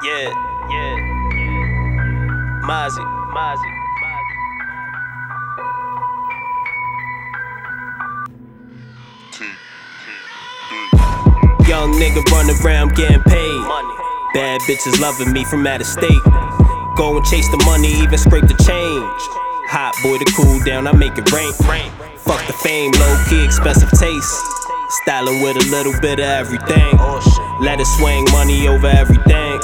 Yeah, yeah. Mozzi, Mozzi. Young nigga running around getting paid. Bad bitches loving me from out of state. Go and chase the money, even scrape the change. Hot boy to cool down, I make it rain. Fuck the fame, low key, expensive taste. Styling with a little bit of everything. Let it swing, money over everything.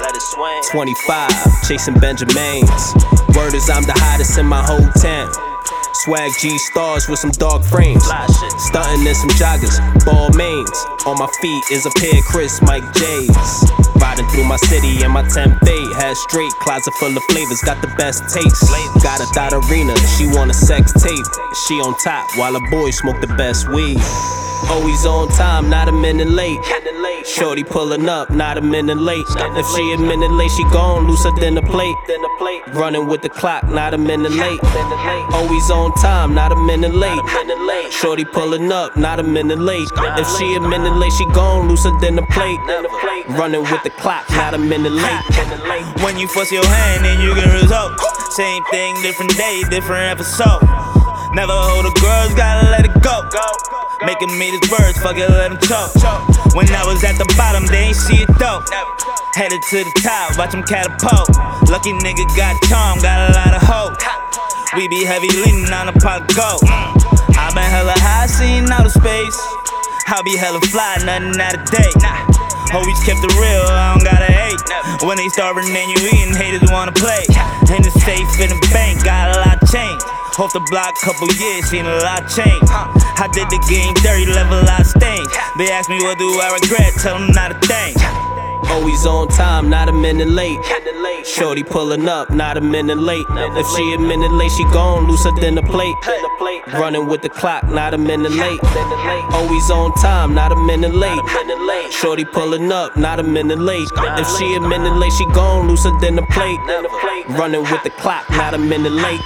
25, chasing Benjamins. Word is I'm the hottest in my whole town. Swag G stars with some dark frames. Stunting in some joggers, Balmains. On my feet is a pair of Chris Mike J's. Riding through my city in my 10 fade. Head straight, closet full of flavors, got the best taste. Got a thought arena, she want a sex tape. She on top while a boy smoke the best weed. Always on time, not a minute late. Shorty pulling up, not a minute late. If she a minute late, she gone looser than a plate. Running with the clock, not a minute late. Always on time, not a minute late. Shorty pulling up, not a minute late. If she a minute late, she gone looser than a plate. Running with the clock, not a minute late. When you force your hand, then you get results. Same thing, different day, different episode. Never hold a grudge, gotta let it go. Making me this words, fuck it, let them choke. When I was at the bottom, they ain't see it though. Headed to the top, watch them catapult. Lucky nigga got charm, got a lot of hope. We be heavy leaning on the pot gold. I been hella high, seeing outer space. I be hella fly, nothing out of date. Always kept it real, I don't gotta hate. When they starving and you eating, haters wanna play. In the safe, in the bank, got a lot of change. Off the block, couple years, seen a lot change. I did the game dirty, level lot stains. They ask me what do I regret, tell them not a thing. Always on time, not a minute late. Shorty pulling up, not a minute late. If she a minute late, she gone looser than a plate. Running with the clock, not a minute late. Always on time, not a minute late. Shorty pulling up, not a minute late. If she a minute late, she gone looser than a plate. Running with the clock, not a minute late.